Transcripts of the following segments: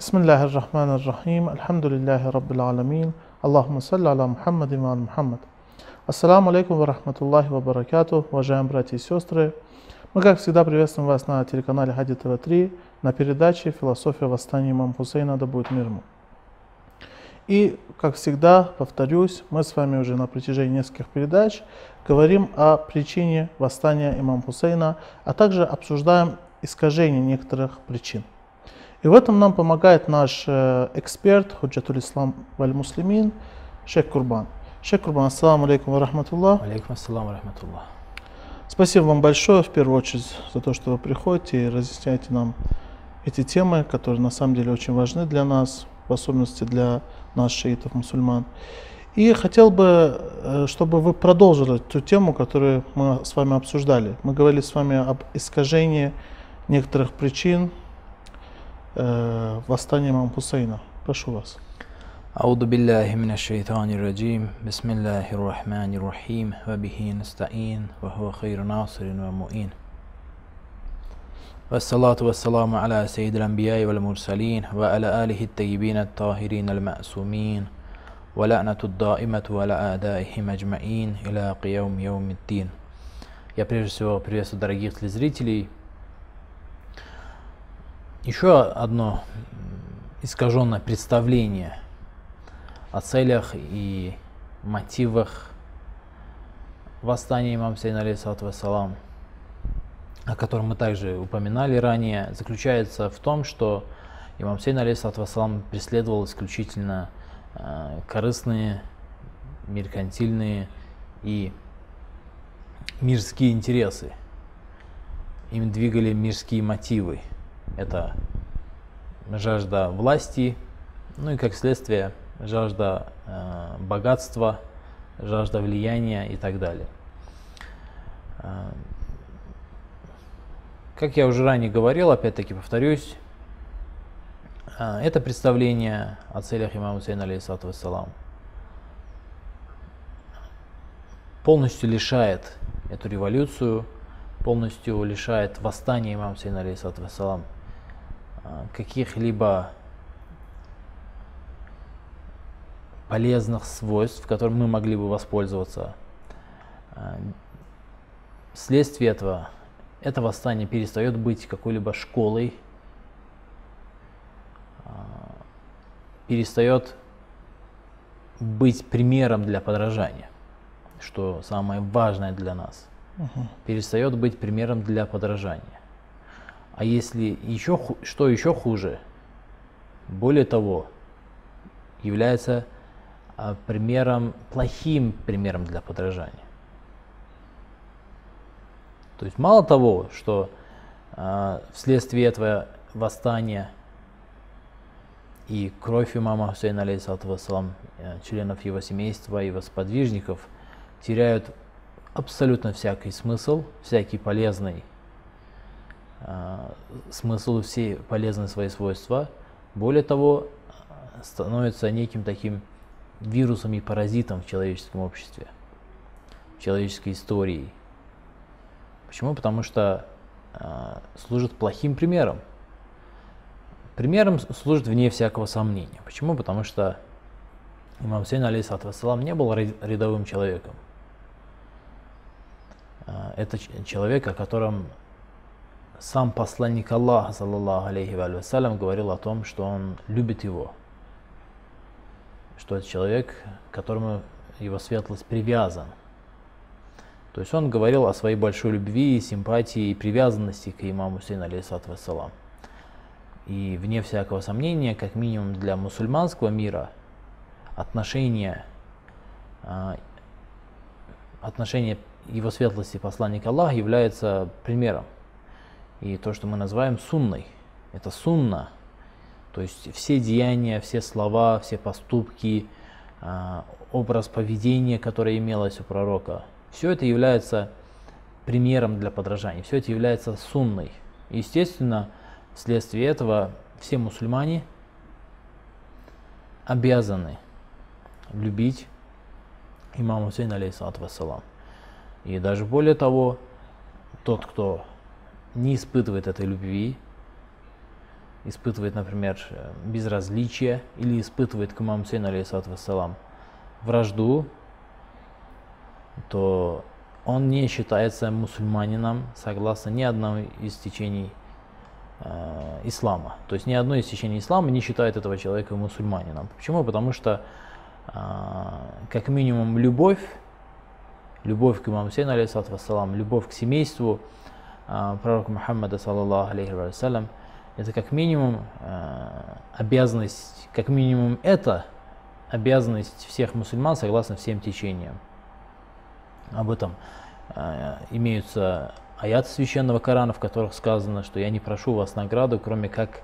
بسم الله الرحمن الرحيم الحمد لله رب العالمين اللهم صل على محمد وعلى محمد Ассаламу алейкум ва рахматуллахи ва баракату, уважаемые братья и сестры. Мы, как всегда, приветствуем вас на телеканале Хади ТВ-3 на передаче «Философия восстания имам Хусейна, да будет мир ему». И, как всегда, повторюсь, мы с вами уже на протяжении нескольких передач говорим о причине восстания имама Хусейна, а также обсуждаем искажение некоторых причин. и в этом нам помогает наш э, эксперт, Худжатуль Ислам Валь Муслимин, Шейх Курбан. Шейх Курбан, ассаламу алейкум ва рахматуллах. Алейкум ассалам рахматуллах. Спасибо вам большое, в первую очередь, за то, что вы приходите и разъясняете нам эти темы, которые на самом деле очень важны для нас, в особенности для нас, шиитов, мусульман. И хотел бы, э, чтобы вы продолжили ту тему, которую мы с вами обсуждали. Мы говорили с вами об искажении некоторых причин э, восстания имама Хусейна. Прошу вас. أعوذ بالله من الشيطان الرجيم بسم الله الرحمن الرحيم وبه نستعين وهو خير ناصر ومؤين والصلاة والسلام على سيد الأنبياء والمرسلين وعلى آله الطيبين الطاهرين المأسومين ولعنة الدائمة وعلى أعدائهم أجمعين إلى قيوم يوم الدين Я прежде всего приветствую дорогих телезрителей. Еще одно искаженное представление о целях и мотивах восстания имама Сейна алейхиссалату вассалам, о котором мы также упоминали ранее, заключается в том, что имам Сейн вассалам преследовал исключительно э, корыстные, меркантильные и мирские интересы. Им двигали мирские мотивы. Это жажда власти, ну и как следствие жажда э, богатства, жажда влияния и так далее. Э, как я уже ранее говорил, опять-таки повторюсь, э, это представление о целях имама Хусейна, алейхиссалату вассалам, полностью лишает эту революцию, полностью лишает восстания имама Хусейна, алейхиссалату вассалам, каких-либо полезных свойств, которым мы могли бы воспользоваться. Вследствие этого это восстание перестает быть какой-либо школой, перестает быть примером для подражания, что самое важное для нас. Перестает быть примером для подражания. А если еще, что еще хуже, более того, является а, примером, плохим примером для подражания. То есть мало того, что а, вследствие этого восстания и кровь имама Хусейна, алейхиссалату вассалам, э, членов его семейства и его сподвижников теряют абсолютно всякий смысл, всякий полезный смысл, все полезные свои свойства. Более того, а, становится неким таким вирусом и паразитом в человеческом обществе, в человеческой истории. Почему? Потому что э, служит плохим примером. Примером служит вне всякого сомнения. Почему? Потому что имам Хусейн, алейхиссалату вассалам, не был ря- рядовым человеком. Э, это человек, о котором сам посланник Аллаха, саллаллаху алейхи ва вассалям, говорил о том, что он любит его – что это человек, которому его светлость привязан. То есть он говорил о своей большой любви, симпатии и привязанности к имаму Хусейну, алейхиссалату вассалам. И вне всякого сомнения, как минимум для мусульманского мира, отношения, а, отношения его светлости посланника Аллаха является примером. И то, что мы называем сунной, это сунна, то есть все деяния, все слова, все поступки, а, образ поведения, которое имелось у пророка, все это является примером для подражания, все это является сунной. И, естественно, вследствие этого все мусульмане обязаны любить имама Хусейна, алейхиссалату вассалам. И даже более того, тот, кто не испытывает этой любви, испытывает, например, безразличие или испытывает к имаму Сейну, алейхиссалату вассалам, вражду, то он не считается мусульманином согласно ни одному из течений э, ислама. То есть ни одно из течений ислама не считает этого человека мусульманином. Почему? Потому что э, как минимум любовь, любовь к имаму Сейну, алейхиссалату вассалам, любовь к семейству пророка Мухаммада, саллаллаху алейхи вассалям, это как минимум э, обязанность, как минимум это обязанность всех мусульман согласно всем течениям. Об этом э, имеются аяты священного Корана, в которых сказано, что я не прошу вас награду, кроме как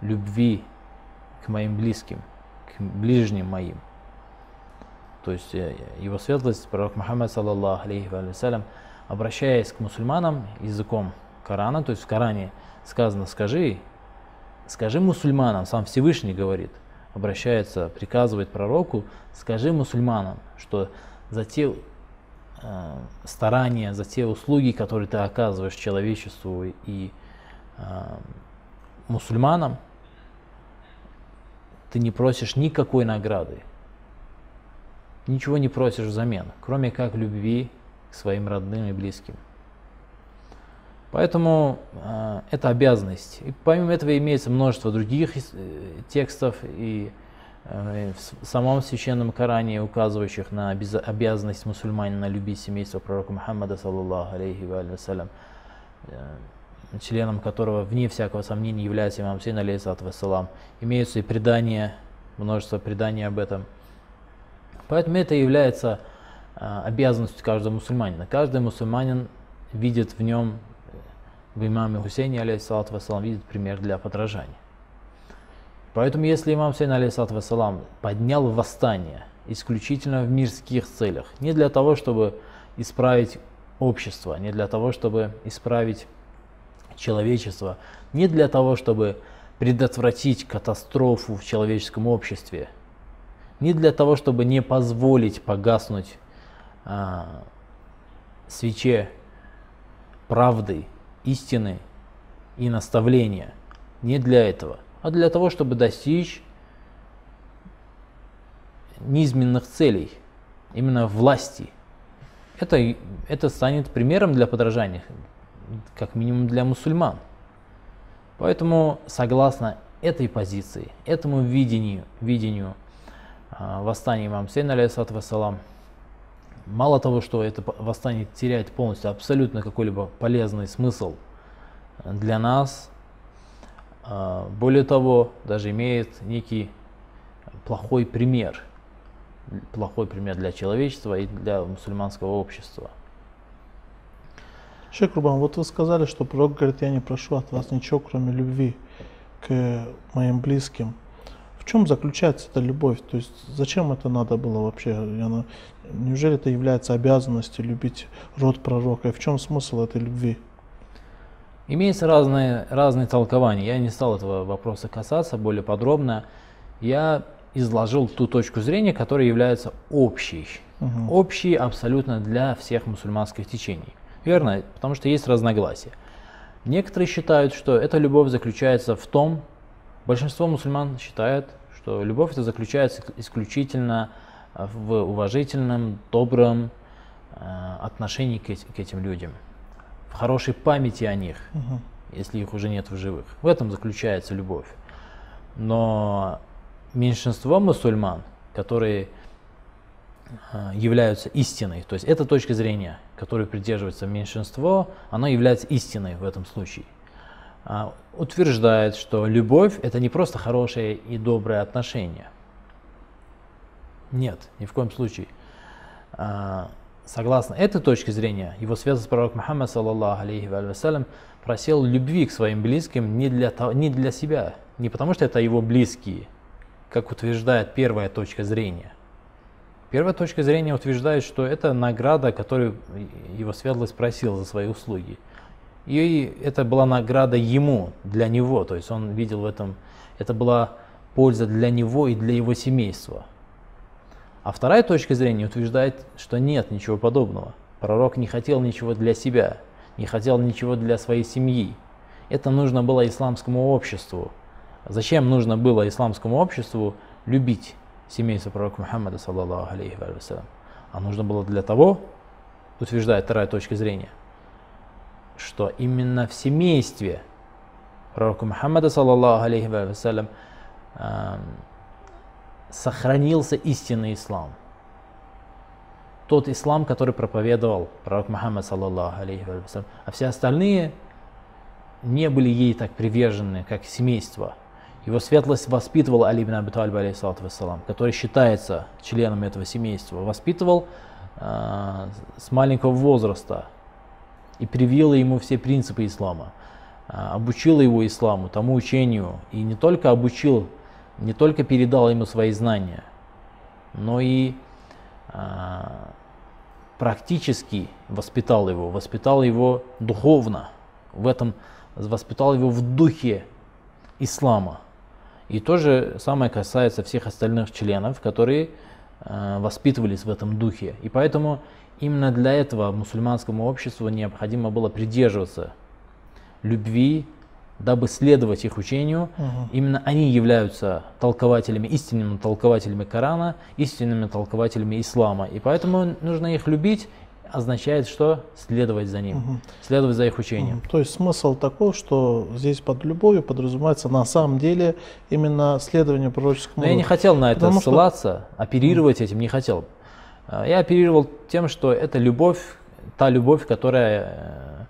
любви к моим близким, к ближним моим. То есть э, его светлость, пророк Мухаммад, саллаллаху алейхи вассалям, обращаясь к мусульманам языком Корана, то есть в Коране сказано, скажи, скажи мусульманам, сам Всевышний говорит, обращается, приказывает пророку, скажи мусульманам, что за те э, старания, за те услуги, которые ты оказываешь человечеству и э, мусульманам, ты не просишь никакой награды, ничего не просишь взамен, кроме как любви к своим родным и близким. Поэтому э, это обязанность. И помимо этого имеется множество других э, текстов и э, в самом священном Коране, указывающих на обязанность мусульманина любить семейство пророка Мухаммада, саллаллаху алейхи вассалям, э, членом которого, вне всякого сомнения, является имам Сейн, алейхиссалату вассалам. Имеются и предания, множество преданий об этом. Поэтому это является обязанностью каждого мусульманина. Каждый мусульманин видит в нем в имаме Хусейне, алейхиссалату вассалам, видит пример для подражания. Поэтому, если имам Хусейн, алейхиссалату вассалам, поднял восстание исключительно в мирских целях, не для того, чтобы исправить общество, не для того, чтобы исправить человечество, не для того, чтобы предотвратить катастрофу в человеческом обществе, не для того, чтобы не позволить погаснуть а, свече правды истины и наставления. Не для этого, а для того, чтобы достичь низменных целей, именно власти. Это, это станет примером для подражания, как минимум для мусульман. Поэтому, согласно этой позиции, этому видению, видению э, восстания имам Сейна, алейхиссалату вассалам, Мало того, что это восстание теряет полностью абсолютно какой-либо полезный смысл для нас, а, более того, даже имеет некий плохой пример, плохой пример для человечества и для мусульманского общества. Шейх Рубан, вот вы сказали, что пророк говорит, я не прошу от вас ничего, кроме любви к моим близким чем заключается эта любовь? То есть зачем это надо было вообще? Она, неужели это является обязанностью любить род пророка? И в чем смысл этой любви? Имеются разные, разные толкования. Я не стал этого вопроса касаться более подробно. Я изложил ту точку зрения, которая является общей. Угу. Общей абсолютно для всех мусульманских течений. Верно? Потому что есть разногласия. Некоторые считают, что эта любовь заключается в том, большинство мусульман считает, что любовь это заключается исключительно э, в уважительном, добром э, отношении к, к этим людям, в хорошей памяти о них, угу. если их уже нет в живых. В этом заключается любовь. Но меньшинство мусульман, которые э, являются истиной, то есть эта точка зрения, которой придерживается меньшинство, она является истиной в этом случае. А, утверждает, что любовь это не просто хорошее и доброе отношение. Нет, ни в коем случае. А, согласно этой точке зрения, его светлость пророк Мухаммад, саллаллаху алейхи вассалям, просил любви к своим близким не для, не для себя, не потому что это его близкие, как утверждает первая точка зрения. Первая точка зрения утверждает, что это награда, которую его светлость просил за свои услуги – и это была награда ему, для него, то есть он видел в этом, это была польза для него и для его семейства. А вторая точка зрения утверждает, что нет ничего подобного. Пророк не хотел ничего для себя, не хотел ничего для своей семьи. это нужно было исламскому обществу. Зачем нужно было исламскому обществу любить семейство пророка Мухаммада, саллаллаху алейхи вассалям? А нужно было для того, утверждает вторая точка зрения, что именно в семействе пророка Мухаммада, саллаллаху алейхи вассалям, эм, сохранился истинный ислам. Тот ислам, который проповедовал пророк Мухаммад, саллаллаху алейхи вассалям. А все остальные не были ей так привержены, как семейство. Его светлость воспитывал Али ибн Аби Талиб, вассалам, который считается членом этого семейства. Воспитывал э, с маленького возраста и привила ему все принципы ислама. Э, обучил его исламу, тому учению. И не только обучил, не только передал ему свои знания, но и э, практически воспитал его, воспитал его духовно. В этом воспитал его в духе ислама. И то же самое касается всех остальных членов, которые э, воспитывались в этом духе. И поэтому именно для этого мусульманскому обществу необходимо было придерживаться любви, дабы следовать их учению. Угу. Именно они являются толкователями, истинными толкователями Корана, истинными толкователями ислама. И поэтому нужно их любить означает что? Следовать за ним, угу. следовать за их учением. Угу. То есть смысл такой, что здесь под любовью подразумевается на самом деле именно следование пророческому. Но я не хотел на это Потому ссылаться, что... оперировать угу. этим не хотел. А, я оперировал тем, что это любовь, та любовь, которая, э,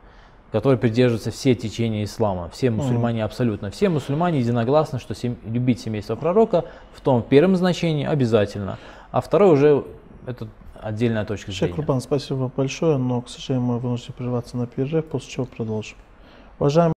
которой придерживаются все течения ислама, все мусульмане абсолютно. Все мусульмане единогласны, что сем... любить семейство пророка в том первом значении обязательно, а второй уже это отдельная точка зрения. Шейх Курбан, спасибо большое, но, к сожалению, мы вынуждены прерваться на перерыв, после чего продолжим. Уважаемые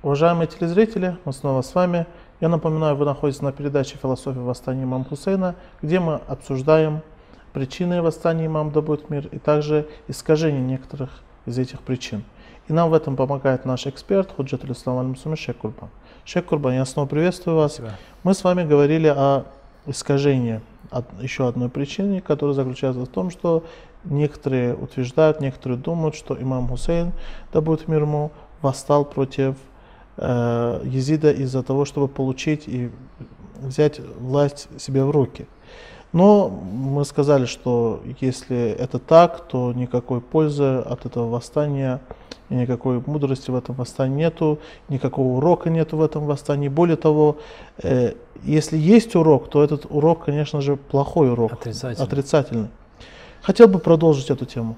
Уважаемые телезрители, мы снова с вами. Я напоминаю, вы находитесь на передаче «Философия восстания имам Хусейна», где мы обсуждаем причины восстания имам да будет мир и также искажения некоторых из этих причин. И нам в этом помогает наш эксперт Худжатуль Ислам Аль-Мусуми Шейх Курбан. Шейх Курбан, я снова приветствую вас. Спасибо. Мы с вами говорили о искажении от еще одной причины, которая заключается в том, что некоторые утверждают, некоторые думают, что имам Хусейн, да будет мир ему, восстал против э, Езида из-за того, чтобы получить и взять власть себе в руки. Но мы сказали, что если это так, то никакой пользы от этого восстания и никакой мудрости в этом восстании нету, никакого урока нету в этом восстании. Более того, э, если есть урок, то этот урок, конечно же, плохой урок, отрицательный. отрицательный. Хотел бы продолжить эту тему.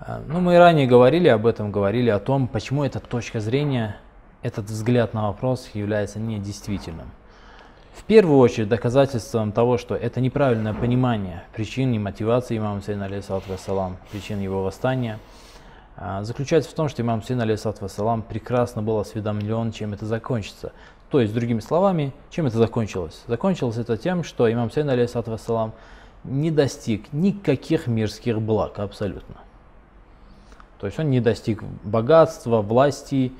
А, ну, мы ранее говорили об этом, говорили о том, почему эта точка зрения этот взгляд на вопрос является недействительным. В первую очередь доказательством того, что это неправильное понимание причин и мотивации имама Сейна алейхиссалам, причин его восстания, а, заключается в том, что имам Сейн алейхиссалам прекрасно был осведомлен, чем это закончится. То есть, другими словами, чем это закончилось? Закончилось это тем, что имам Сейн алейхиссалам не достиг никаких мирских благ абсолютно. То есть он не достиг богатства, власти,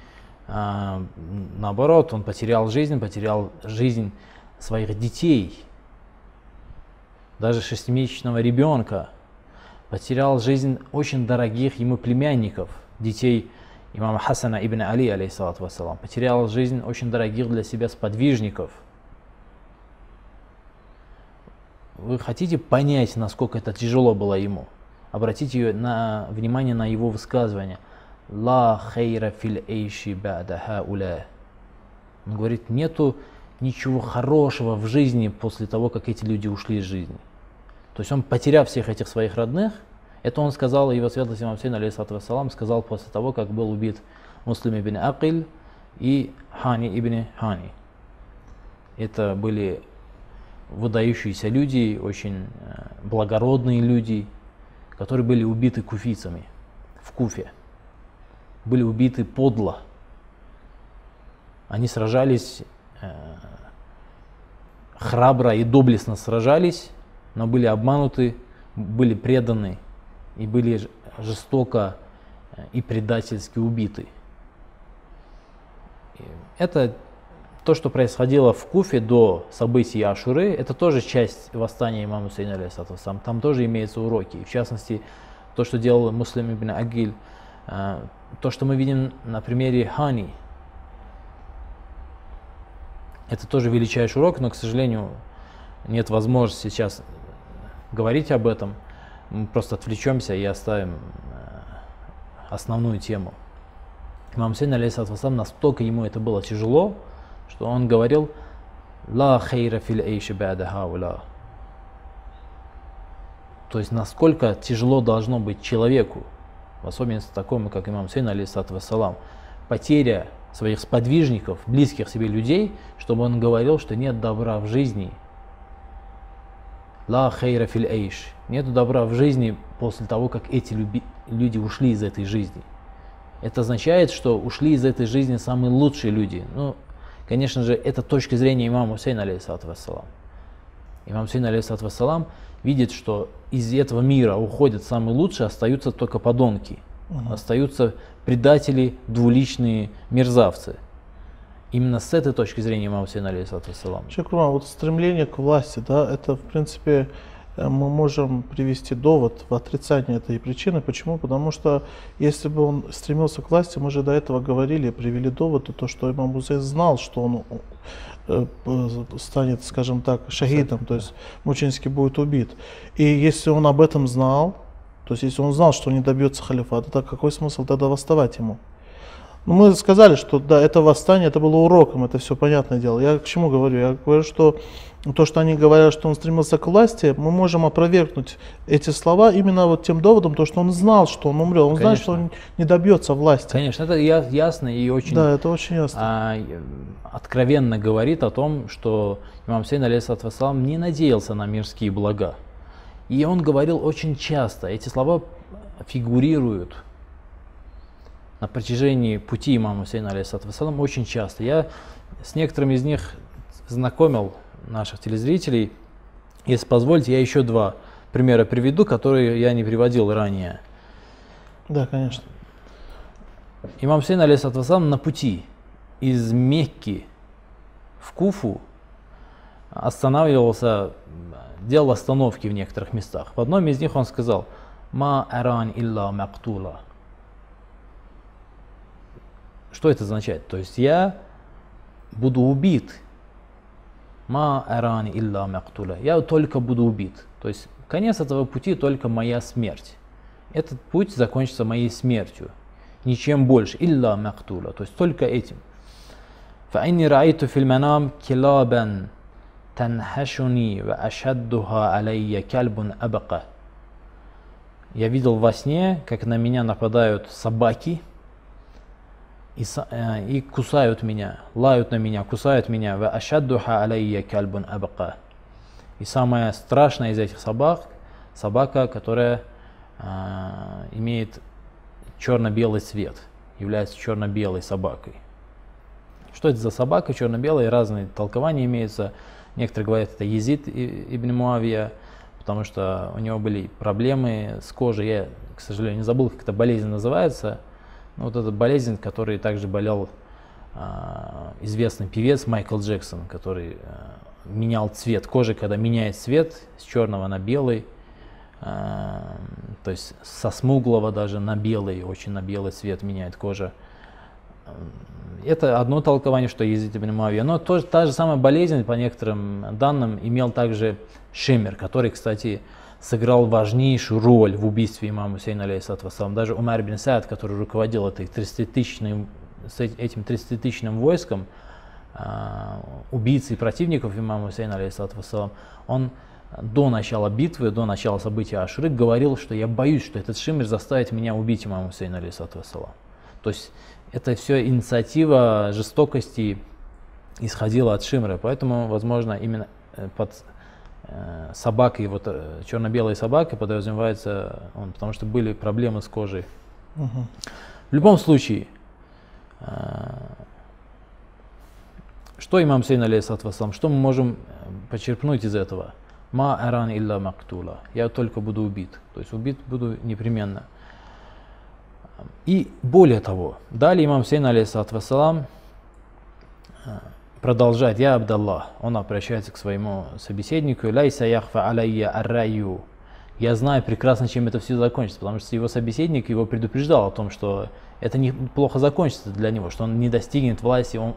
наоборот, он потерял жизнь, потерял жизнь своих детей, даже шестимесячного ребенка, потерял жизнь очень дорогих ему племянников, детей имама Хасана ибн Али, алейхиссалату вассалам, потерял жизнь очень дорогих для себя сподвижников. Вы хотите понять, насколько это тяжело было ему? Обратите на, внимание на его высказывание. «Ла хейра фил эйши ба'да хауля». Он говорит, нету ничего хорошего в жизни после того, как эти люди ушли из жизни. То есть он, потеряв всех этих своих родных, это он сказал, его светлость имам Сейн, алейхиссалату вассалам, сказал после того, как был убит Муслим ибн Акиль и Хани ибн Хани. Это были выдающиеся люди, очень э, благородные люди, которые были убиты куфийцами в Куфе. Были убиты подло. Они сражались э, храбро и доблестно сражались, но были обмануты, были преданы и были жестоко э, и предательски убиты. Это то, что происходило в Куфе до событий Ашуры, это тоже часть восстания имама Сейна. Там тоже имеются уроки. В частности, то, что делал Муслим ибн Агиль, то, что мы видим на примере Хани, это тоже величайший урок, но, к сожалению, нет возможности сейчас говорить об этом. Мы просто отвлечемся и оставим э, основную тему. Имам Сейн, алейхиссалам, настолько ему это было тяжело, что он говорил «Ла хейра фил эйши хаула». То есть насколько тяжело должно быть человеку, в особенности такому, как имам Сейн, алейхиссалам, потеря своих сподвижников, близких себе людей, чтобы он говорил, что нет добра в жизни. Ла хейра фил эйш. Нет добра в жизни после того, как эти люди ушли из этой жизни. Это означает, что ушли из этой жизни самые лучшие люди. Ну, конечно же, это точка зрения имама Хусейна, алейхиссалату вассалам. Имам алейхиссалату вассалам, видит, что из этого мира уходят самые лучшие, остаются только подонки. Угу. Остаются предатели, двуличные мерзавцы. Именно с этой точки зрения имам Хусейн, алейхиссалату вассалам. Шакрума, вот стремление к власти, да, это в принципе э, мы можем привести довод в отрицание этой причины. Почему? Потому что если бы он стремился к власти, мы же до этого говорили, привели довод, то, что имам Хусейн знал, что он станет, скажем так, шахидом, то есть мученически будет убит. И если он об этом знал, то есть, если он знал, что не добьется халифата, то какой смысл тогда восставать ему? Ну, мы сказали, что да, это восстание, это было уроком, это все понятное дело. Я к чему говорю? Я говорю, что то, что они говорят, что он стремился к власти, мы можем опровергнуть эти слова именно вот тем доводом, то, что он знал, что он умрет, он Конечно. знает, что он не добьется власти. Конечно, это ясно и очень, да, это очень ясно. А, откровенно говорит о том, что имам Сейн, алейхиссалам, не надеялся на мирские блага. И он говорил очень часто, эти слова фигурируют на протяжении пути имама Хусейна, алейхиссалам, очень часто. Я с некоторыми из них знакомил наших телезрителей. Если позволите, я еще два примера приведу, которые я не приводил ранее. Да, конечно. Имам Хусейн, алейхиссалам, на пути из Мекки в Куфу останавливался делал остановки в некоторых местах. В одном из них он сказал «Ма аран илла мактула». Что это означает? То есть я буду убит. Ма аран илла мактула. Я только буду убит. То есть конец этого пути только моя смерть. Этот путь закончится моей смертью. Ничем больше. Илла мактула. То есть только этим. فإني رأيت في المنام كلابا танхашуни ва ашаддуха алейя кальбун абака. Я видел во сне, как на меня нападают собаки и, э, и кусают меня, лают на меня, кусают меня. Ва ашаддуха алейя кальбун абака. И самая страшная из этих собак, собака, которая э, имеет черно-белый цвет, является черно-белой собакой. Что это за собака черно-белая? Разные толкования имеются. Некоторые говорят, это Езид ибн Муавия, потому что у него были проблемы с кожей. Я, к сожалению, не забыл, как эта болезнь называется. Вот эта болезнь, которой также болел а, известный певец Майкл Джексон, который а, менял цвет кожи, когда меняет цвет с черного на белый. А, то есть со смуглого даже на белый, очень на белый цвет меняет кожа. это одно толкование, что Езид ибн Муавия. Но тоже, та же самая болезнь, по некоторым данным, имел также Шемер, который, кстати, сыграл важнейшую роль в убийстве имама Хусейна, алейхиссалату Даже Умар бин Саад, который руководил этой 30-тысячным, этим 30-тысячным войском, а, убийцы и противников имама Хусейна, алейхиссалату он до начала битвы, до начала события Ашры говорил, что я боюсь, что этот Шимер заставит меня убить имама Хусейна, алейхиссалату То есть это все инициатива жестокости исходила от Шимра, поэтому, возможно, именно э, под собакой, вот э, черно-белой собакой подразумевается он, потому что были проблемы с кожей. Угу. В любом случае, что имам Сейн алейхиссалам, что мы можем почерпнуть из этого? Ма аран илля мактула. Я только буду убит. То есть убит буду непременно. И более того, далее имам Сейн, алейхиссалам, продолжает, я Абдаллах, он обращается к своему собеседнику, лайса яхфа алайя арраю. Я знаю прекрасно, чем это все закончится, потому что его собеседник его предупреждал о том, что это неплохо закончится для него, что он не достигнет власти, он,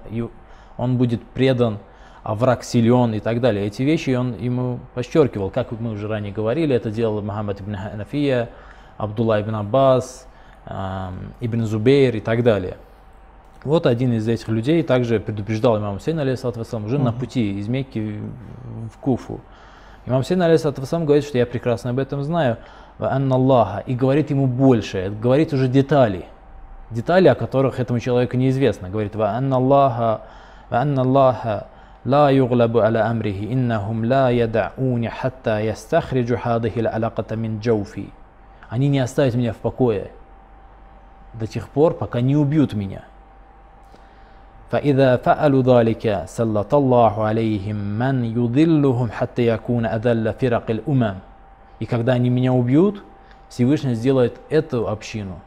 он будет предан, а враг силен и так далее. Эти вещи он ему подчеркивал, как мы уже ранее говорили, это делал Мухаммад ибн Ханафия, Абдулла ибн Аббас, Ибн Зубейр и так далее. Вот один из этих людей также предупреждал имам Хусейн, алейсалатвасам, уже угу. на пути из Мекки в Куфу. Имам Хусейн, алейсалатвасам, говорит, что я прекрасно об этом знаю, Аллаха, и говорит ему больше, говорит уже детали, детали, о которых этому человеку неизвестно. Говорит, «Ва анна Аллаха, ва анна Аллаха, ла юглабу аля амрихи, иннахум ла ядауни хатта ястахриджу хадыхи аляката мин джауфи». Они не оставят меня в покое до тех пор, пока не убьют меня. فإذا فعلوا ذلك سلط الله عليهم من يضلهم حتى يكون أذل فرق الأمم. И когда они меня убьют, Всевышний сделает эту общину.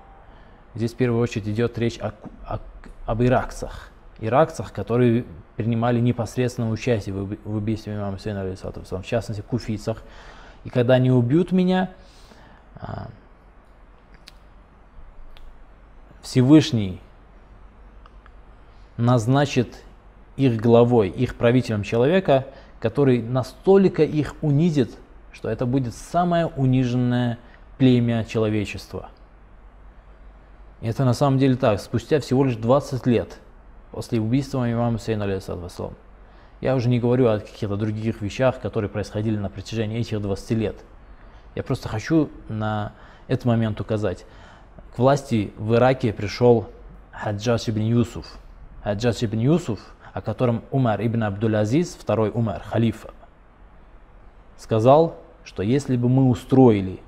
Здесь в первую очередь идет речь о, о, об иракцах. Иракцах, которые принимали непосредственное участие в, в убийстве имама Сейна, в частности, куфийцах. И когда они убьют меня, а, Всевышний назначит их главой, их правителем человека, который настолько их унизит, что это будет самое униженное племя человечества. И это на самом деле так. Спустя всего лишь 20 лет после убийства имама Сейна, алейхиссалам. Я уже не говорю о каких-то других вещах, которые происходили на протяжении этих 20 лет. Я просто хочу на этот момент указать. К власти в Ираке пришел Хаджаш ибн Юсуф. Хаджаш ибн Юсуф, о котором Умар ибн Абдул-Азиз, второй Умар, халифа, сказал, что если бы мы устроили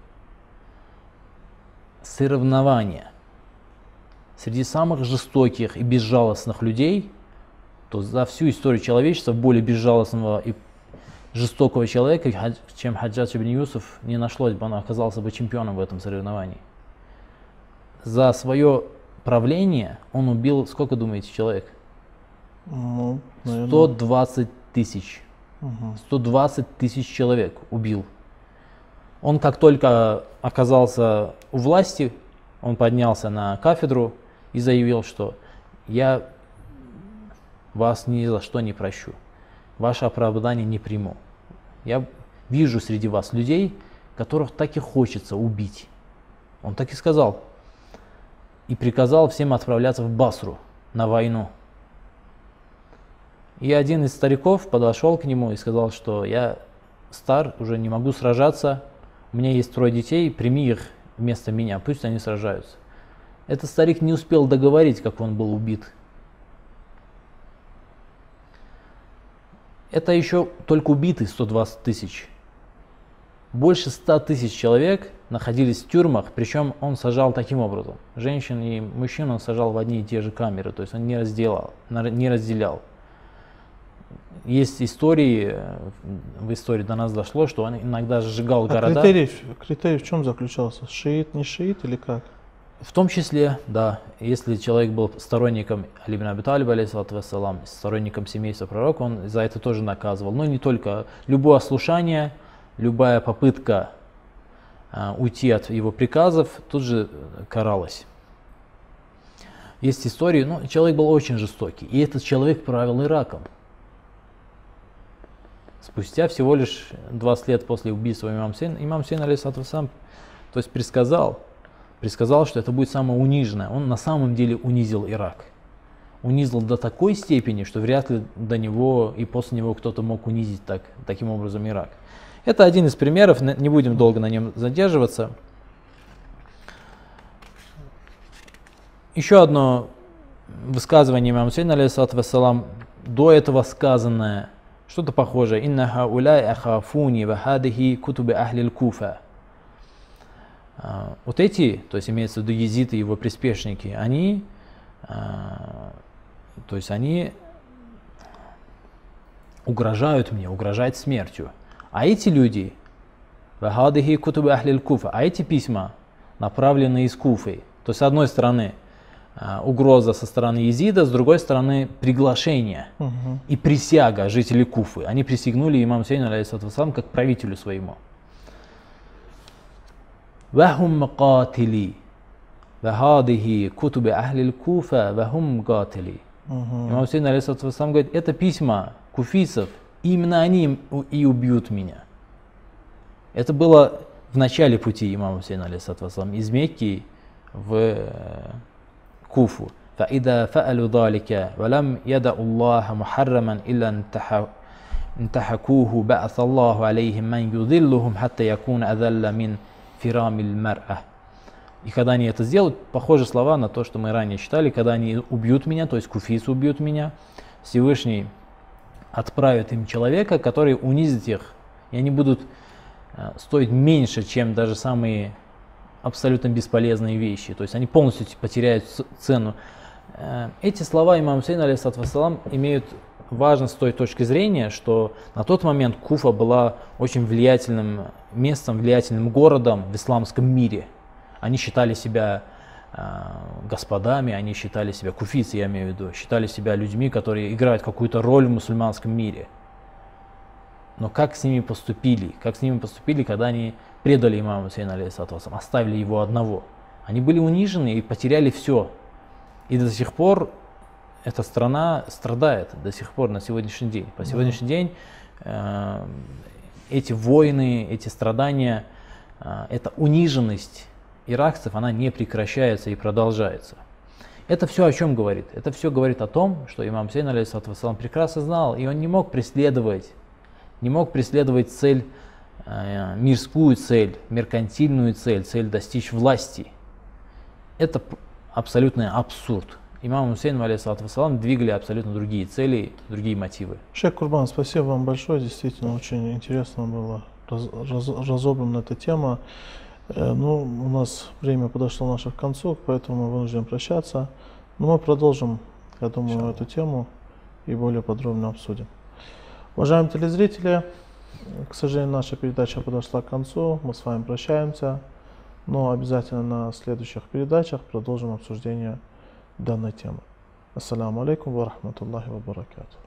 соревнования среди самых жестоких и безжалостных людей, то за всю историю человечества более безжалостного и жестокого человека, чем Хаджач ибн Юсуф, не нашлось бы, он оказался бы чемпионом в этом соревновании. За свое правление он убил, сколько думаете, человек? Ну, 120 тысяч. Угу. 120 тысяч человек убил. Он как только оказался у власти, он поднялся на кафедру и заявил, что я вас ни за что не прощу. Ваше оправдание не приму. Я вижу среди вас людей, которых так и хочется убить. Он так и сказал и приказал всем отправляться в Басру на войну. И один из стариков подошел к нему и сказал, что я стар, уже не могу сражаться, у меня есть трое детей, прими их вместо меня, пусть они сражаются. Этот старик не успел договорить, как он был убит. Это еще только убитый 120 тысяч. Больше 100 тысяч человек находились в тюрьмах, причем он сажал таким образом. Женщин и мужчин он сажал в одни и те же камеры, то есть он не разделял. Не разделял. Есть истории, в истории до нас дошло, что он иногда сжигал а города. Критерий, критерий в чем заключался? Шиит, не шиит или как? В том числе, да, если человек был сторонником Алибина Абиталиба, алейхиссалам, сторонником семейства пророка, он за это тоже наказывал. Но не только. Любое ослушание, любая попытка уйти от его приказов тут же каралась. Есть истории, ну, человек был очень жестокий, и этот человек правил Ираком. Спустя всего лишь 20 лет после убийства имам Сейн, имам Сейн, сам, то есть предсказал, предсказал, что это будет самое униженное. Он на самом деле унизил Ирак. Унизил до такой степени, что вряд ли до него и после него кто-то мог унизить так, таким образом Ирак. Это один из примеров, не будем долго на нем задерживаться. Еще одно высказывание имама Сейна, алейхиссалам, до этого сказанное, что-то похожее. «Инна хауляй ахафуни вахадихи кутубе ахлил куфа». А, вот эти, то есть имеется в виду езиты его приспешники, они, а, то есть они угрожают мне, угрожают смертью. А эти люди, вахадихи кутубе ахлил куфа, а эти письма направлены из Куфы. То есть с одной стороны а, угроза со стороны Езида, с другой стороны приглашение угу. и присяга жителей Куфы. Они присягнули имам Сейну алейхиссалам как правителю своему. وهم قاتلي وهذه كتب أهل الكوفة وهم قاتلي Имам Сейн алейхиссалам говорит, это письма куфийцев, именно они и убьют меня. Это было в начале пути имама Сейна алейхиссалам из Мекки в э, Куфу. فإذا فعلوا ذلك ولم يدع الله محرما إلا انتحكوه بعث الله عليهم من يذلهم حتى يكون أذل من фирамиль мар'а. И когда они это сделают, похожи слова на то, что мы ранее читали, когда они убьют меня, то есть куфисы убьют меня, Всевышний отправит им человека, который унизит их, и они будут э, стоить меньше, чем даже самые абсолютно бесполезные вещи. То есть они полностью потеряют цену. Э, эти слова имам Сейн, алейсалам, имеют важно с той точки зрения, что на тот момент Куфа была очень влиятельным местом, влиятельным городом в исламском мире. Они считали себя э, господами, они считали себя, куфицы я имею в виду, считали себя людьми, которые играют какую-то роль в мусульманском мире. Но как с ними поступили? Как с ними поступили, когда они предали имаму Сейна, алейхиссалату оставили его одного? Они были унижены и потеряли все. И до сих пор эта страна страдает до сих пор на сегодняшний день. По сегодняшний день э, эти войны, эти страдания, э, эта униженность иракцев, она не прекращается и продолжается. Это все о чем говорит? Это все говорит о том, что имам Сейн алейхиссалам прекрасно знал, и он не мог преследовать, не мог преследовать цель, э, мирскую цель, меркантильную цель, цель достичь власти. Это абсолютный абсурд имам Хусейн, алейхиссалам, двигали абсолютно другие цели, другие мотивы. Шейх Курбан, спасибо вам большое, действительно очень интересно было раз, раз, разобрана эта тема. Э, ну, у нас время подошло наше к концу, поэтому мы вынуждены прощаться. Но мы продолжим, я думаю, Шалла. эту тему и более подробно обсудим. Уважаемые телезрители, к сожалению, наша передача подошла к концу. Мы с вами прощаемся. Но обязательно на следующих передачах продолжим обсуждение данной темы. Ассаламу алейкум ва рахматуллахи ва баракатуh.